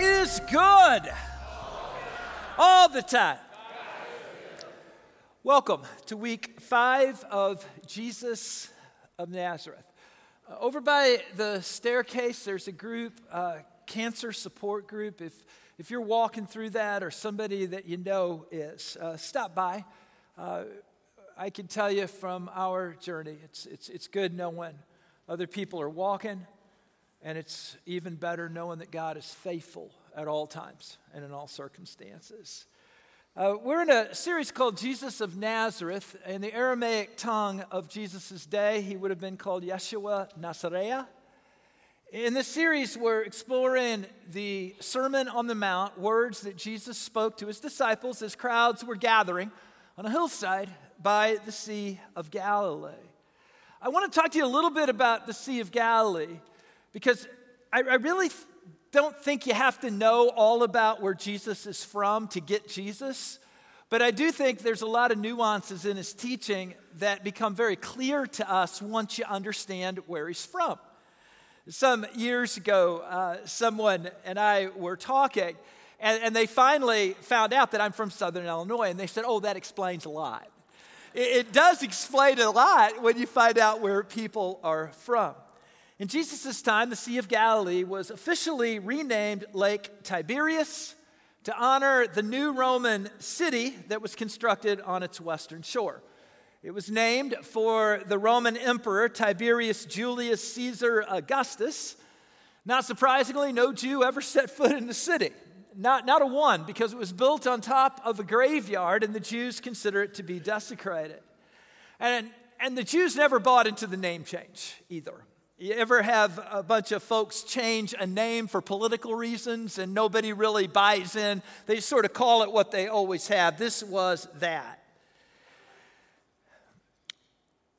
is good all the time. Welcome to week five of Jesus of Nazareth. Uh, over by the staircase, there's a group, uh, cancer support group. If, if you're walking through that or somebody that you know is, uh, stop by. Uh, I can tell you from our journey, it's, it's, it's good knowing other people are walking, and it's even better knowing that God is faithful at all times and in all circumstances. Uh, we're in a series called Jesus of Nazareth. In the Aramaic tongue of Jesus' day, he would have been called Yeshua Nazareah. In this series, we're exploring the Sermon on the Mount, words that Jesus spoke to his disciples as crowds were gathering on a hillside by the Sea of Galilee. I want to talk to you a little bit about the Sea of Galilee because I, I really don't think you have to know all about where Jesus is from to get Jesus, but I do think there's a lot of nuances in his teaching that become very clear to us once you understand where he's from. Some years ago, uh, someone and I were talking, and, and, they finally found out that I'm from Southern Illinois, and they said, Oh, that explains a lot. It, it does explain a lot when you find out where people are from. In Jesus' time, the Sea of Galilee was officially renamed Lake Tiberias to honor the new Roman city that was constructed on its western shore. It was named for the Roman Emperor Tiberius Julius Caesar Augustus. Not surprisingly, no Jew ever set foot in the city. Not, not a one, because it was built on top of a graveyard and the Jews consider it to be desecrated. And, and the Jews never bought into the name change either. You ever have a bunch of folks change a name for political reasons and nobody really buys in? They sort of call it what they always have. This was that.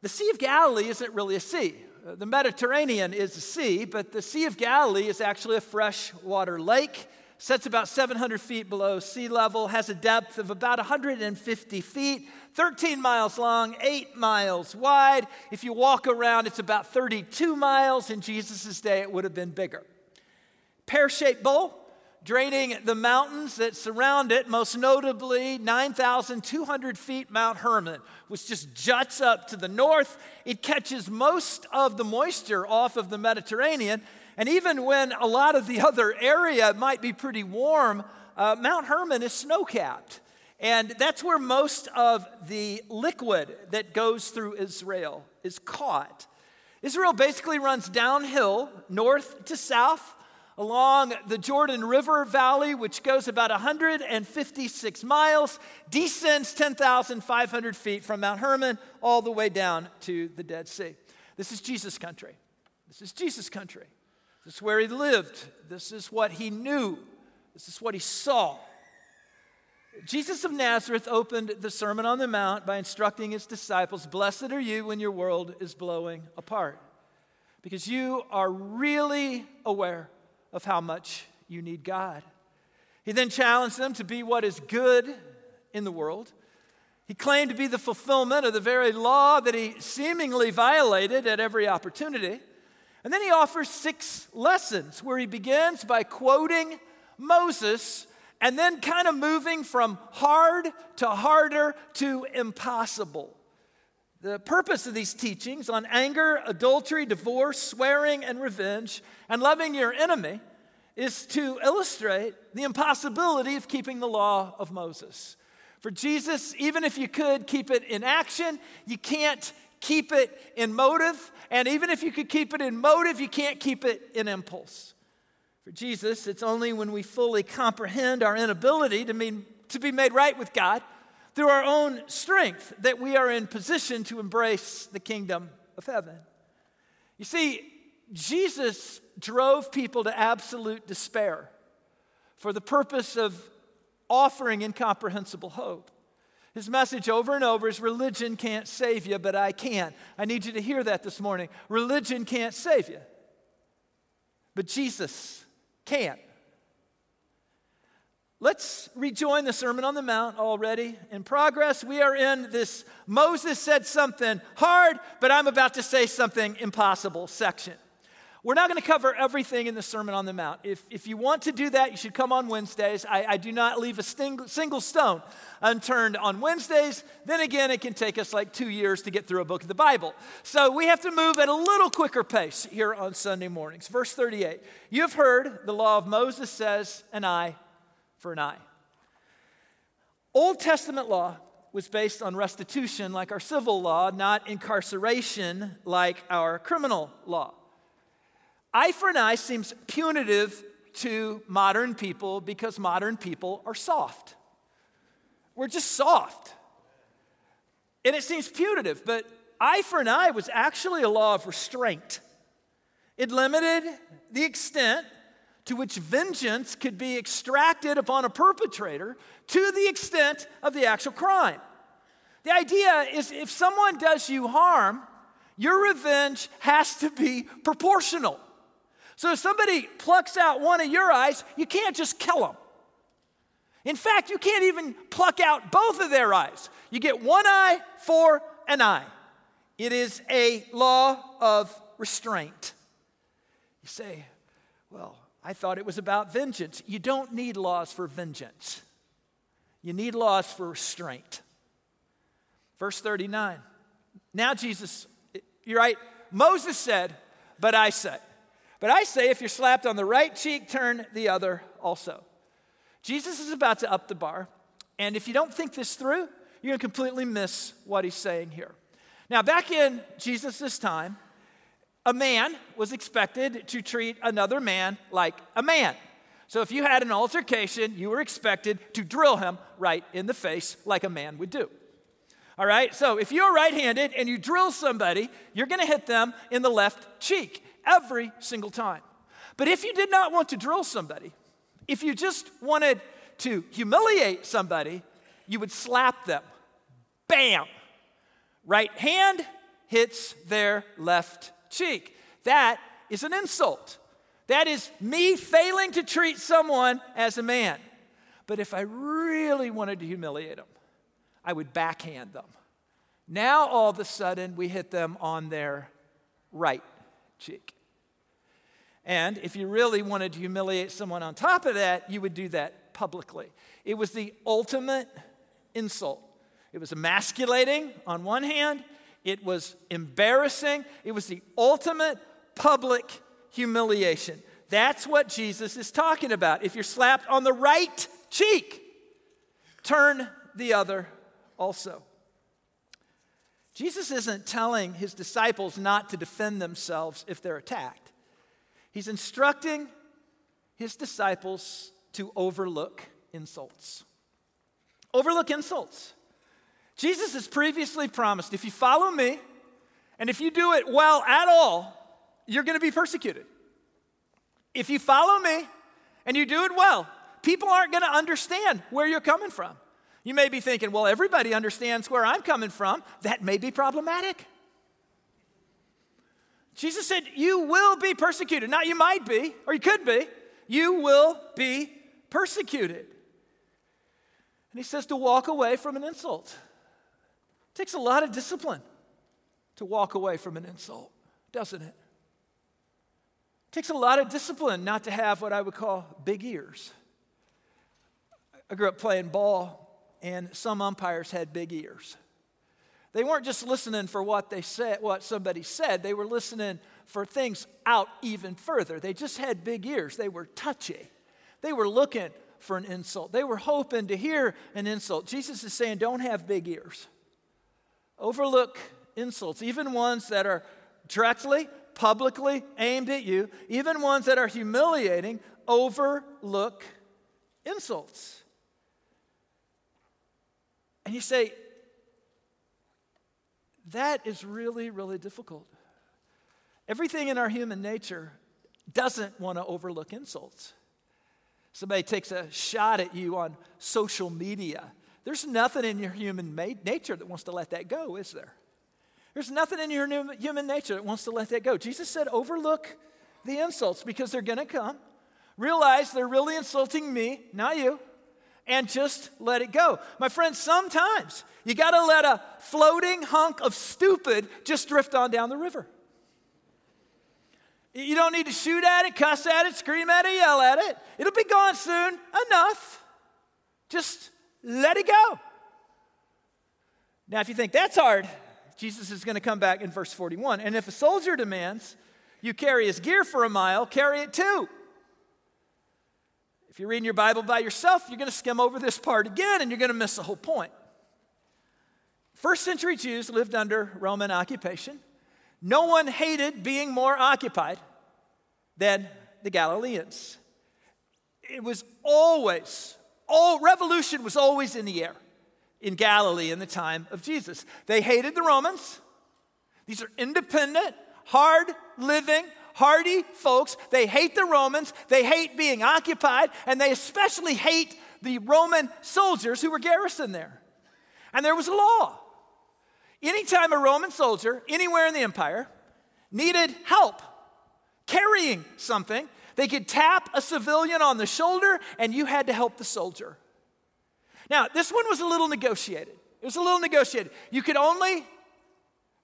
The Sea of Galilee isn't really a sea. The Mediterranean is a sea, but the Sea of Galilee is actually a freshwater lake sits about 700 feet below sea level, has a depth of about 150 feet, 13 miles long, 8 miles wide. If you walk around, it's about 32 miles. In Jesus' day, it would have been bigger. Pear shaped bowl, draining the mountains that surround it, most notably 9,200 feet Mount Hermon, which just juts up to the north. It catches most of the moisture off of the Mediterranean and even when a lot of the other area might be pretty warm, uh, Mount Hermon is snow capped. And that's where most of the liquid that goes through Israel is caught. Israel basically runs downhill, north to south, along the Jordan River Valley, which goes about 156 miles, descends 10,500 feet from Mount Hermon all the way down to the Dead Sea. This is Jesus' country. This is Jesus' country. This is where he lived. This is what he knew. This is what he saw. Jesus of Nazareth opened the Sermon on the Mount by instructing his disciples Blessed are you when your world is blowing apart, because you are really aware of how much you need God. He then challenged them to be what is good in the world. He claimed to be the fulfillment of the very law that he seemingly violated at every opportunity. And then he offers six lessons where he begins by quoting Moses and then kind of moving from hard to harder to impossible. The purpose of these teachings on anger, adultery, divorce, swearing, and revenge, and loving your enemy is to illustrate the impossibility of keeping the law of Moses. For Jesus, even if you could keep it in action, you can't keep it in motive. And even if you could keep it in motive, you can't keep it in impulse. For Jesus, it's only when we fully comprehend our inability to, mean, to be made right with God through our own strength that we are in position to embrace the kingdom of heaven. You see, Jesus drove people to absolute despair for the purpose of offering incomprehensible hope. His message over and over is religion can't save you, but I can. I need you to hear that this morning. Religion can't save you, but Jesus can. Let's rejoin the Sermon on the Mount already in progress. We are in this Moses said something hard, but I'm about to say something impossible section. We're not going to cover everything in the Sermon on the Mount. If, if you want to do that, you should come on Wednesdays. I, I do not leave a sting, single stone unturned on Wednesdays. Then again, it can take us like two years to get through a book of the Bible. So we have to move at a little quicker pace here on Sunday mornings. Verse 38 You have heard the law of Moses says, an eye for an eye. Old Testament law was based on restitution like our civil law, not incarceration like our criminal law. Eye for an eye seems punitive to modern people because modern people are soft. We're just soft. And it seems punitive, but eye for an eye was actually a law of restraint. It limited the extent to which vengeance could be extracted upon a perpetrator to the extent of the actual crime. The idea is if someone does you harm, your revenge has to be proportional. So if somebody plucks out one of your eyes, you can't just kill them. In fact, you can't even pluck out both of their eyes. You get one eye for an eye. It is a law of restraint. You say, well, I thought it was about vengeance. You don't need laws for vengeance, you need laws for restraint. Verse 39. Now, Jesus, you're right. Moses said, but I say. But I say, if you're slapped on the right cheek, turn the other also. Jesus is about to up the bar, and if you don't think this through, you're going to completely miss what he's saying here. Now, back in Jesus' time, a man was expected to treat another man like a man. So if you had an altercation, you were expected to drill him right in the face like a man would do. All right, so if you're right handed and you drill somebody, you're gonna hit them in the left cheek every single time. But if you did not want to drill somebody, if you just wanted to humiliate somebody, you would slap them. Bam! Right hand hits their left cheek. That is an insult. That is me failing to treat someone as a man. But if I really wanted to humiliate them, I would backhand them. Now all of a sudden we hit them on their right cheek. And if you really wanted to humiliate someone on top of that, you would do that publicly. It was the ultimate insult. It was emasculating on one hand, it was embarrassing, it was the ultimate public humiliation. That's what Jesus is talking about. If you're slapped on the right cheek, turn the other also. Jesus isn't telling his disciples not to defend themselves if they're attacked. He's instructing his disciples to overlook insults. Overlook insults. Jesus has previously promised if you follow me and if you do it well at all, you're going to be persecuted. If you follow me and you do it well, people aren't going to understand where you're coming from. You may be thinking, well, everybody understands where I'm coming from. That may be problematic. Jesus said, You will be persecuted. Not you might be, or you could be. You will be persecuted. And he says to walk away from an insult. It takes a lot of discipline to walk away from an insult, doesn't it? It takes a lot of discipline not to have what I would call big ears. I grew up playing ball and some umpires had big ears. They weren't just listening for what they said, what somebody said, they were listening for things out even further. They just had big ears. They were touchy. They were looking for an insult. They were hoping to hear an insult. Jesus is saying, don't have big ears. Overlook insults, even ones that are directly, publicly aimed at you, even ones that are humiliating, overlook insults. And you say, that is really, really difficult. Everything in our human nature doesn't want to overlook insults. Somebody takes a shot at you on social media. There's nothing in your human nature that wants to let that go, is there? There's nothing in your human nature that wants to let that go. Jesus said, overlook the insults because they're going to come. Realize they're really insulting me, not you and just let it go. My friends, sometimes you got to let a floating hunk of stupid just drift on down the river. You don't need to shoot at it, cuss at it, scream at it, yell at it. It'll be gone soon. Enough. Just let it go. Now, if you think that's hard, Jesus is going to come back in verse 41. And if a soldier demands you carry his gear for a mile, carry it too. If you're reading your Bible by yourself, you're going to skim over this part again and you're going to miss the whole point. First century Jews lived under Roman occupation. No one hated being more occupied than the Galileans. It was always, all revolution was always in the air in Galilee in the time of Jesus. They hated the Romans. These are independent, hard living, hardy folks. They hate the Romans. They hate being occupied, and they especially hate the Roman soldiers who were garrisoned there. And there was a law Anytime a Roman soldier, anywhere in the empire, needed help carrying something, they could tap a civilian on the shoulder and you had to help the soldier. Now, this one was a little negotiated. It was a little negotiated. You could only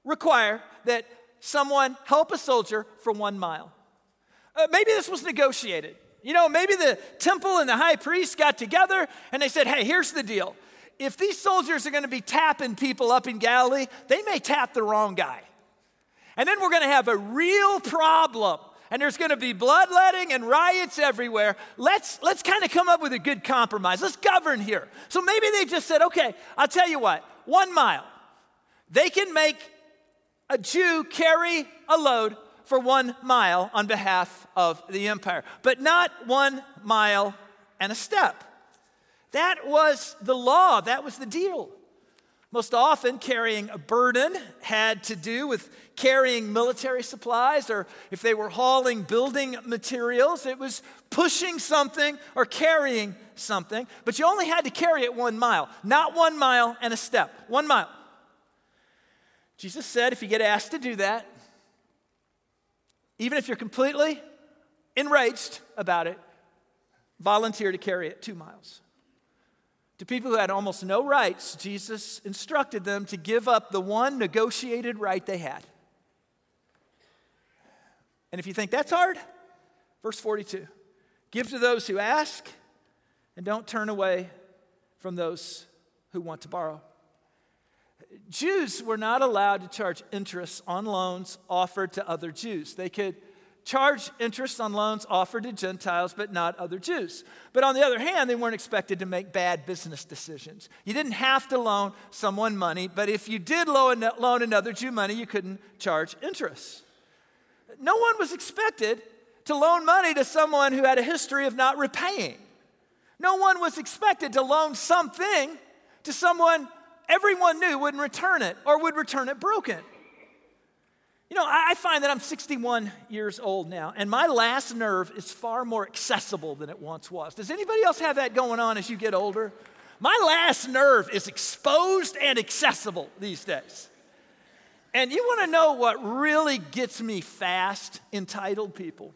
require that someone help a soldier for one mile. Uh, maybe this was negotiated. You know, maybe the temple and the high priest got together and they said, hey, here's the deal if these soldiers are going to be tapping people up in Galilee, they may tap the wrong guy. And then we're going to have a real problem. And there's going to be bloodletting and riots everywhere. Let's, let's kind of come up with a good compromise. Let's govern here. So maybe they just said, okay, I'll tell you what, one mile. They can make a Jew carry a load for one mile on behalf of the empire, but not one mile and a step. That was the law, that was the deal. Most often, carrying a burden had to do with carrying military supplies, or if they were hauling building materials, it was pushing something or carrying something. But you only had to carry it one mile, not one mile and a step, one mile. Jesus said if you get asked to do that, even if you're completely enraged about it, volunteer to carry it two miles. To people who had almost no rights, Jesus instructed them to give up the one negotiated right they had. And if you think that's hard, verse 42 give to those who ask, and don't turn away from those who want to borrow. Jews were not allowed to charge interest on loans offered to other Jews. They could charge interest on loans offered to Gentiles, but not other Jews. But on the other hand, they weren't expected to make bad business decisions. You didn't have to loan someone money, but if you did loan, another Jew money, you couldn't charge interest. No one was expected to loan money to someone who had a history of not repaying. No one was expected to loan something to someone everyone knew wouldn't return it or would return it broken. You know, I find that I'm 61 years old now, and my last nerve is far more accessible than it once was. Does anybody else have that going on as you get older? My last nerve is exposed and accessible these days. And you want to know what really gets me fast? Entitled people.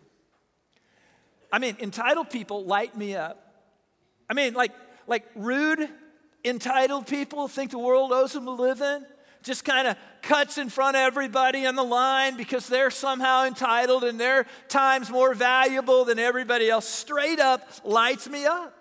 I mean, entitled people light me up. I mean, like, like rude, entitled people think the world owes them a living just kind of cuts in front of everybody on the line because they're somehow entitled and their time's more valuable than everybody else, straight up lights me up.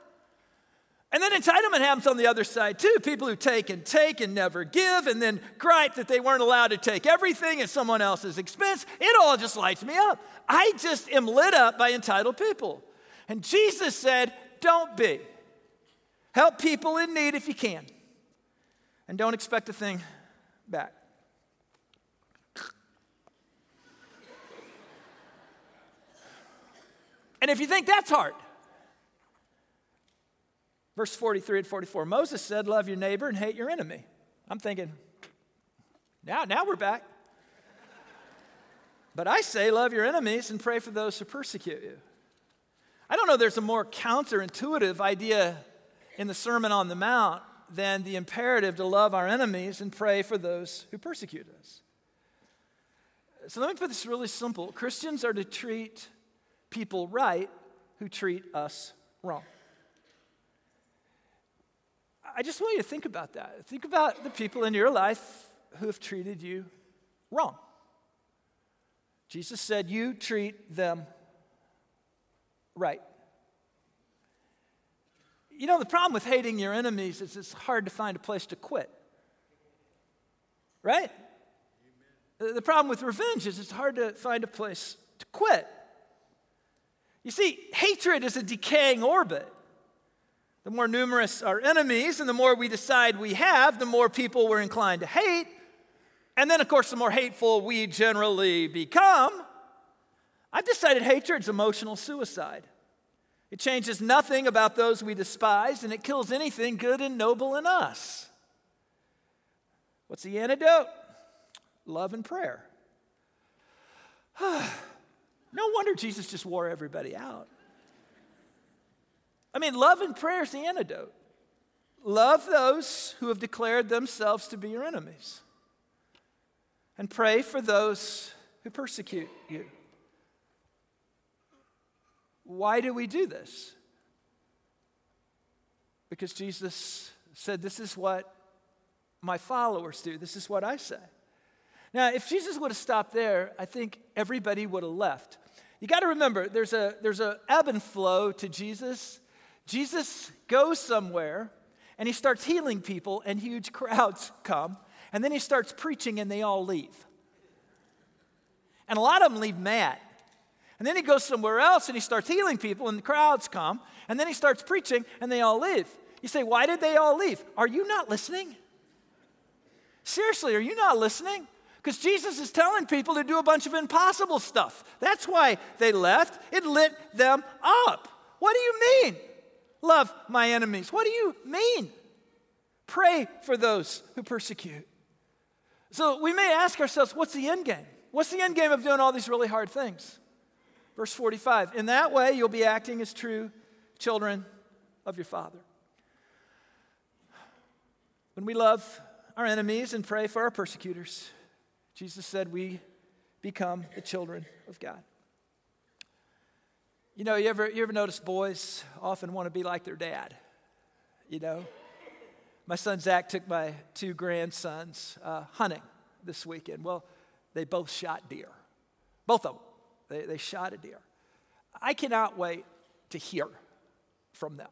And then entitlement happens on the other side too. People who take and take and never give and then gripe that they weren't allowed to take everything at someone else's expense. It all just lights me up. I just am lit up by entitled people. And Jesus said, Don't be. Help people in need if you can. And don't expect a thing back. And if you think that's hard, verse 43 and 44, Moses said, Love your neighbor and hate your enemy. I'm thinking, now, now we're back. But I say, love your enemies and pray for those who persecute you. I don't know there's a more counterintuitive idea in the Sermon on the Mount than the imperative to love our enemies and pray for those who persecute us. So let me put this really simple Christians are to treat people right who treat us wrong. I just want you to think about that. Think about the people in your life who have treated you wrong. Jesus said, You treat them right. You know, the problem with hating your enemies is it's hard to find a place to quit. Right? The problem with revenge is it's hard to find a place to quit. You see, hatred is a decaying orbit. The more numerous our enemies and the more we decide we have, the more people we're inclined to hate. And then, of course, the more hateful we generally become. I've decided hatred's emotional suicide. It changes nothing about those we despise, and it kills anything good and noble in us. What's the antidote? Love and prayer. no wonder Jesus just wore everybody out. I mean, love and prayer is the antidote. Love those who have declared themselves to be your enemies, and pray for those who persecute you. Why do we do this? Because Jesus said, This is what my followers do, this is what I say. Now, if Jesus would have stopped there, I think everybody would have left. You got to remember, there's a there's a ebb and flow to Jesus Jesus goes somewhere and he starts healing people, and huge crowds come. And then he starts preaching, and they all leave. And a lot of them leave mad. And then he goes somewhere else and he starts healing people, and the crowds come. And then he starts preaching, and they all leave. You say, Why did they all leave? Are you not listening? Seriously, are you not listening? Because Jesus is telling people to do a bunch of impossible stuff. That's why they left. It lit them up. What do you mean? Love my enemies. What do you mean? Pray for those who persecute. So we may ask ourselves, what's the end game? What's the end game of doing all these really hard things? Verse 45 In that way, you'll be acting as true children of your Father. When we love our enemies and pray for our persecutors, Jesus said we become the children of God. You know, you ever, you ever notice boys often want to be like their dad? You know? My son Zach took my two grandsons uh, hunting this weekend. Well, they both shot deer. Both of them. They, they shot a deer. I cannot wait to hear from them.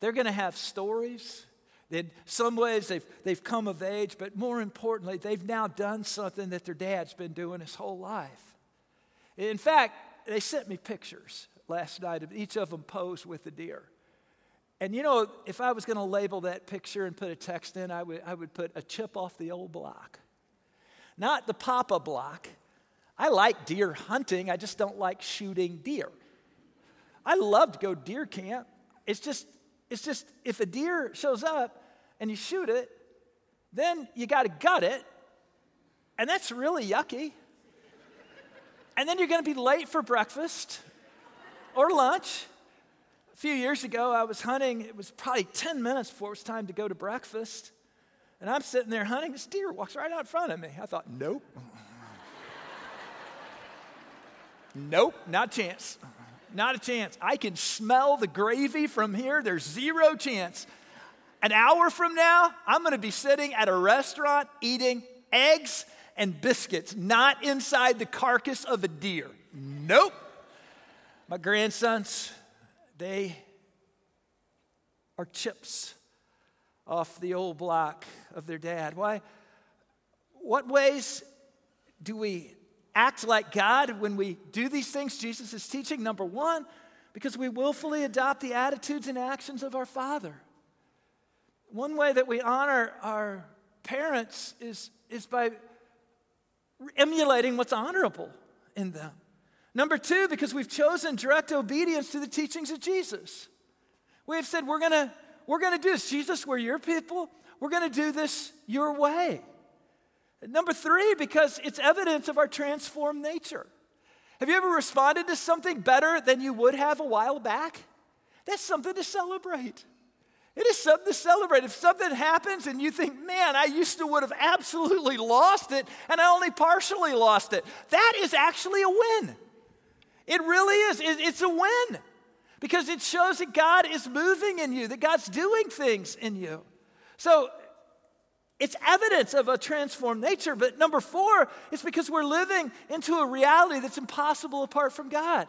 They're going to have stories. In some ways, they've, they've come of age, but more importantly, they've now done something that their dad's been doing his whole life. In fact, they sent me pictures last night of each of them posed with a deer. And you know, if I was going to label that picture and put a text in, I would, I would put a chip off the old block. Not the papa block. I like deer hunting, I just don't like shooting deer. I love to go deer camp. It's just, it's just if a deer shows up and you shoot it, then you got to gut it, and that's really yucky. And then you're going to be late for breakfast or lunch. A few years ago, I was hunting. It was probably 10 minutes before it was time to go to breakfast. And I'm sitting there hunting. This deer walks right out in front of me. I thought, nope. Nope, not a chance. Not a chance. I can smell the gravy from here. There's zero chance. An hour from now, I'm going to be sitting at a restaurant eating eggs and biscuits, not inside the carcass of a deer. Nope. My grandsons, they are chips off the old block of their dad. Why? What ways do we act like God when we do these things Jesus is teaching? Number one, because we willfully adopt the attitudes and actions of our Father. One way that we honor our parents is, is by emulating what's honorable in them. Number two, because we've chosen direct obedience to the teachings of Jesus. We have said, we're gonna, we're gonna do this. Jesus, we're your people. We're gonna do this your way. Number three, because it's evidence of our transformed nature. Have you ever responded to something better than you would have a while back? That's something to celebrate. It is something to celebrate. If something happens and you think, man, I used to would have absolutely lost it and I only partially lost it, that is actually a win. It really is. It's a win because it shows that God is moving in you, that God's doing things in you. So it's evidence of a transformed nature. But number four, it's because we're living into a reality that's impossible apart from God.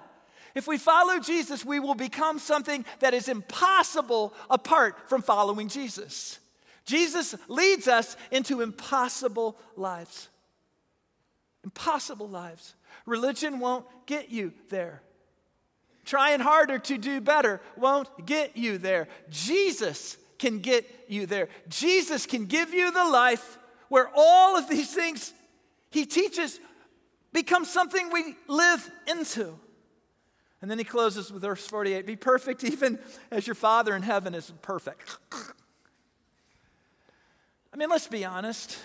If we follow Jesus, we will become something that is impossible apart from following Jesus. Jesus leads us into impossible lives. Impossible lives. Religion won't get you there. Trying harder to do better won't get you there. Jesus can get you there. Jesus can give you the life where all of these things he teaches become something we live into. And then he closes with verse 48 Be perfect even as your Father in heaven is perfect. I mean, let's be honest.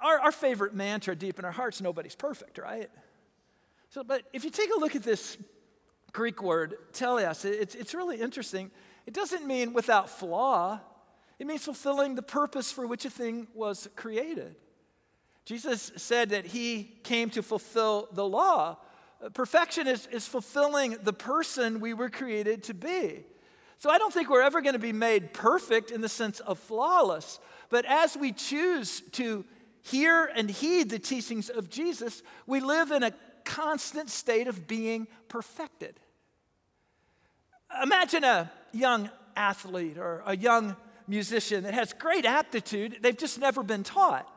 Our, our favorite mantra deep in our hearts nobody's perfect, right? So, but if you take a look at this Greek word, teleos, it's, it's really interesting. It doesn't mean without flaw, it means fulfilling the purpose for which a thing was created. Jesus said that he came to fulfill the law. Perfection is, is fulfilling the person we were created to be. So I don't think we're ever going to be made perfect in the sense of flawless. But as we choose to hear and heed the teachings of Jesus, we live in a constant state of being perfected. Imagine a young athlete or a young musician that has great aptitude, they've just never been taught.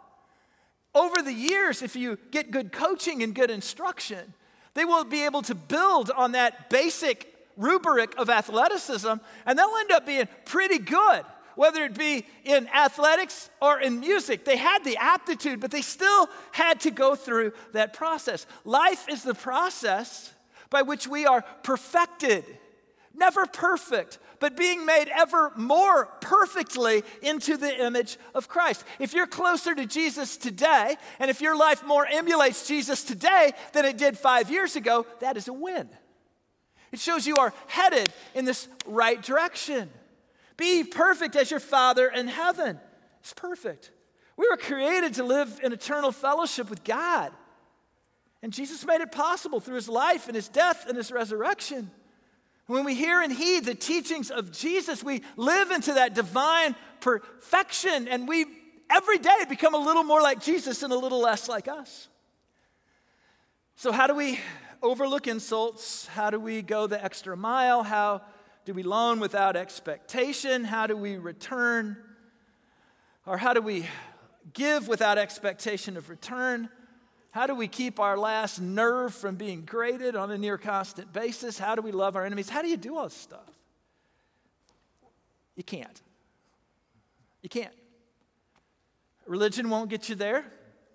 Over the years, if you get good coaching and good instruction, they will be able to build on that basic rubric of athleticism and they'll end up being pretty good, whether it be in athletics or in music. They had the aptitude, but they still had to go through that process. Life is the process by which we are perfected never perfect, but being made ever more perfectly into the image of Christ. If you're closer to Jesus today, and if your life more emulates Jesus today than it did five years ago, that is a win. It shows you are headed in this right direction. Be perfect as your Father in heaven is perfect. We were created to live in eternal fellowship with God. And Jesus made it possible through his life and his death and his resurrection. When we hear and heed the teachings of Jesus, we live into that divine perfection and we every day become a little more like Jesus and a little less like us. So, how do we overlook insults? How do we go the extra mile? How do we loan without expectation? How do we return? Or how do we give without expectation of return? How do we keep our last nerve from being grated on a near constant basis? How do we love our enemies? How do you do all this stuff? You can't. You can't. Religion won't get you there.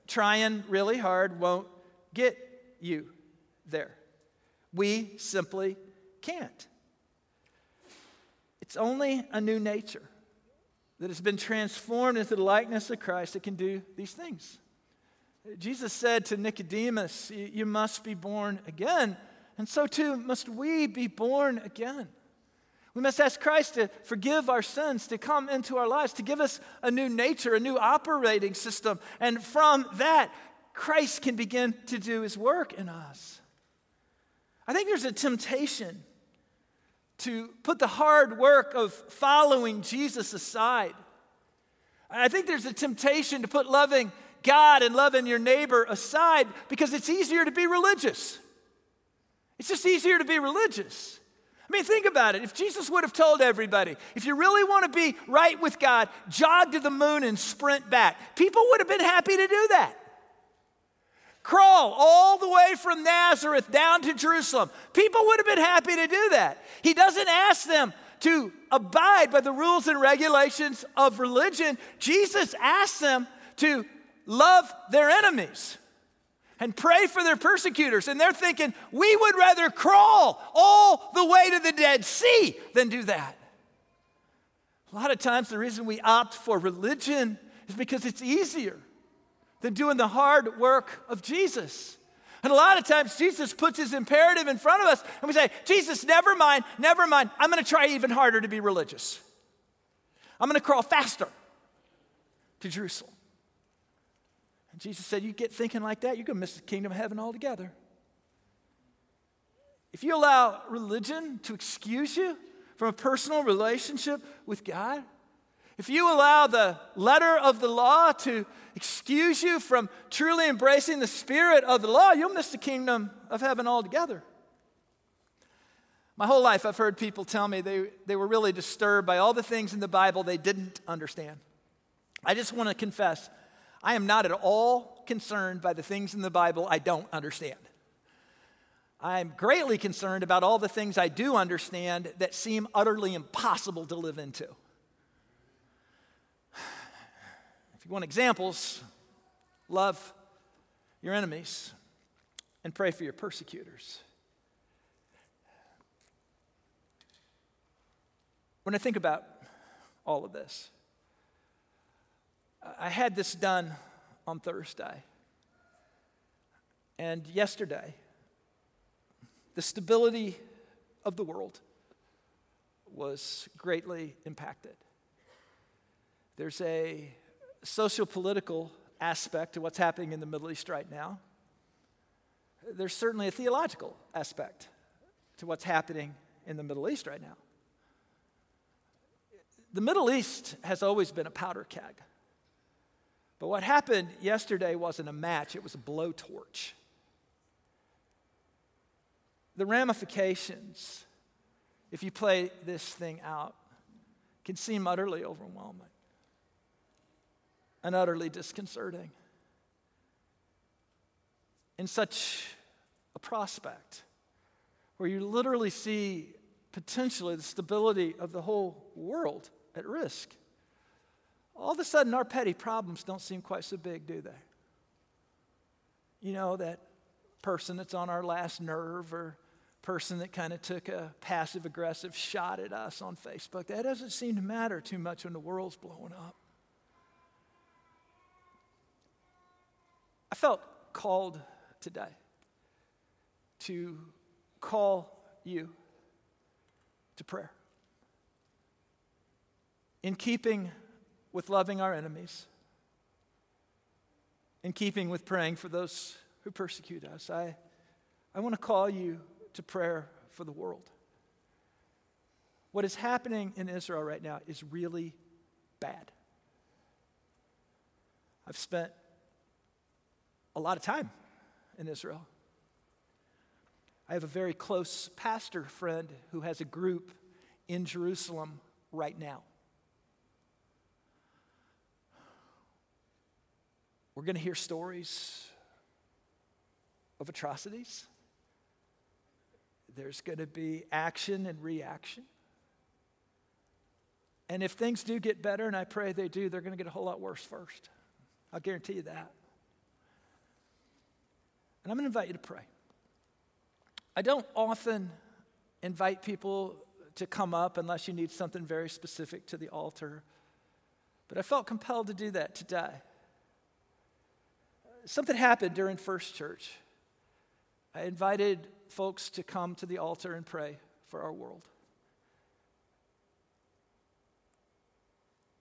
Trying really hard won't get you there. We simply can't. It's only a new nature that has been transformed into the likeness of Christ that can do these things. Jesus said to Nicodemus, You must be born again. And so too must we be born again. We must ask Christ to forgive our sins, to come into our lives, to give us a new nature, a new operating system. And from that, Christ can begin to do his work in us. I think there's a temptation to put the hard work of following Jesus aside. I think there's a temptation to put loving God and loving your neighbor aside because it's easier to be religious. It's just easier to be religious. I mean, think about it. If Jesus would have told everybody, if you really want to be right with God, jog to the moon and sprint back, people would have been happy to do that. Crawl all the way from Nazareth down to Jerusalem. People would have been happy to do that. He doesn't ask them to abide by the rules and regulations of religion. Jesus asks them to love their enemies and pray for their persecutors. And they're thinking, we would rather crawl all the way to the Dead Sea than do that. A lot of times, the reason we opt for religion is because it's easier than doing the hard work of Jesus. And a lot of times, Jesus puts his imperative in front of us, and we say, Jesus, never mind, never mind. I'm going to try even harder to be religious. I'm going to crawl faster to Jerusalem. And Jesus said, You get thinking like that, you're going to miss the kingdom of heaven altogether. If you allow religion to excuse you from a personal relationship with God, if you allow the letter of the law to excuse you from truly embracing the spirit of the law, you'll miss the kingdom of heaven altogether. My whole life, I've heard people tell me they, they were really disturbed by all the things in the Bible they didn't understand. I just want to confess, I am not at all concerned by the things in the Bible I don't understand. I'm greatly concerned about all the things I do understand that seem utterly impossible to live into. If you want examples, love your enemies and pray for your persecutors. When I think about all of this, I had this done on Thursday. And yesterday, the stability of the world was greatly impacted. There's a social political aspect to what's happening in the Middle East right now. There's certainly a theological aspect to what's happening in the Middle East right now. The Middle East has always been a powder keg. But what happened yesterday wasn't a match, it was a blowtorch. The ramifications, if you play this thing out, can seem utterly overwhelming and utterly disconcerting. In such a prospect, where you literally see potentially the stability of the whole world at risk, all of a sudden our petty problems don't seem quite so big, do they? You know, that person that's on our last nerve or person that kind of took a passive aggressive shot at us on Facebook, that doesn't seem to matter too much when the world's blowing up. I felt called today to call you to prayer. In keeping with loving our enemies, in keeping with praying for those who persecute us, I, I want to call you to prayer for the world. What is happening in Israel right now is really bad. I've spent a lot of time in Israel. I have a very close pastor friend who has a group in Jerusalem right now. We're going to hear stories of atrocities. There's going to be action and reaction. And if things do get better, and I pray they do, they're going to get a whole lot worse first. I'll guarantee you that. And I'm going to invite you to pray. I don't often invite people to come up unless you need something very specific to the altar, but I felt compelled to do that today. Something happened during First Church. I invited folks to come to the altar and pray for our world.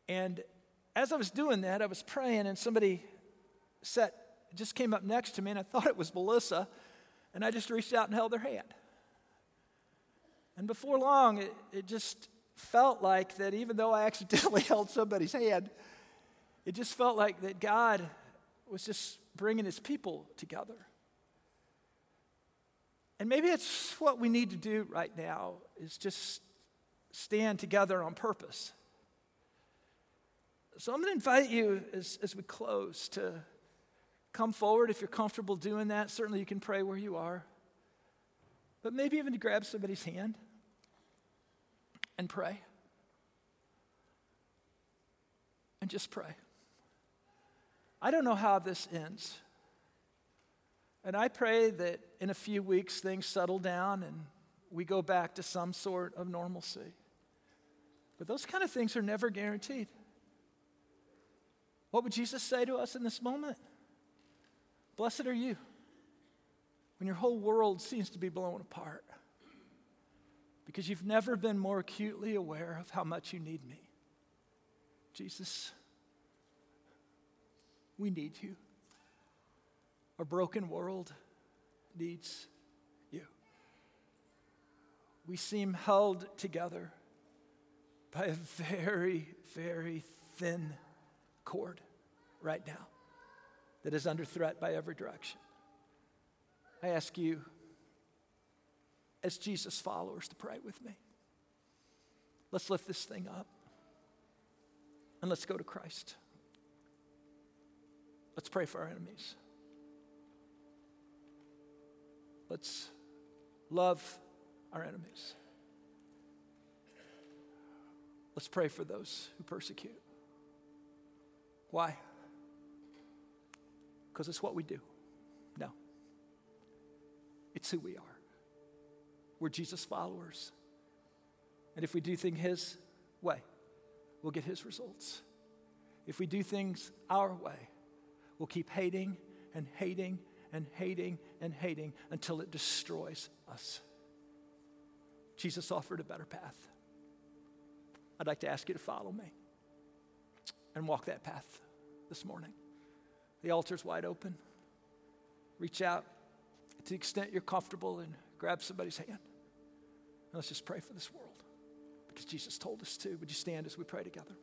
And as I was doing that, I was praying, and somebody sat just came up next to me, and I thought it was Melissa, and I just reached out and held her hand. And before long, it, it just felt like that even though I accidentally held somebody's hand, it just felt like that God was just bringing his people together. And maybe it's what we need to do right now is just stand together on purpose. So I'm going to invite you as, as we close to come forward if you're comfortable doing that. Certainly, you can pray where you are. But maybe even to grab somebody's hand and pray. And just pray. I don't know how this ends. And I pray that in a few weeks things settle down and we go back to some sort of normalcy. But those kind of things are never guaranteed. What would Jesus say to us in this moment? Blessed are you when your whole world seems to be blown apart because you've never been more acutely aware of how much you need me. Jesus, we need you. Our broken world needs you. We seem held together by a very, very thin cord right now that is under threat by every direction. I ask you, as Jesus followers, to pray with me. Let's lift this thing up and let's go to Christ. Let's pray for our enemies. Let's love our enemies. Let's pray for those who persecute. Why? Because it's what we do. No. It's who we are. We're Jesus followers. And if we do things His way, we'll get His results. If we do things our way, we'll keep hating and hating and hating and hating until it destroys us. Jesus offered a better path. I'd like to ask you to follow me and walk that path this morning. The altar's wide open. Reach out to the extent you're comfortable and grab somebody's hand. And let's just pray for this world because Jesus told us to. Would you stand as we pray together?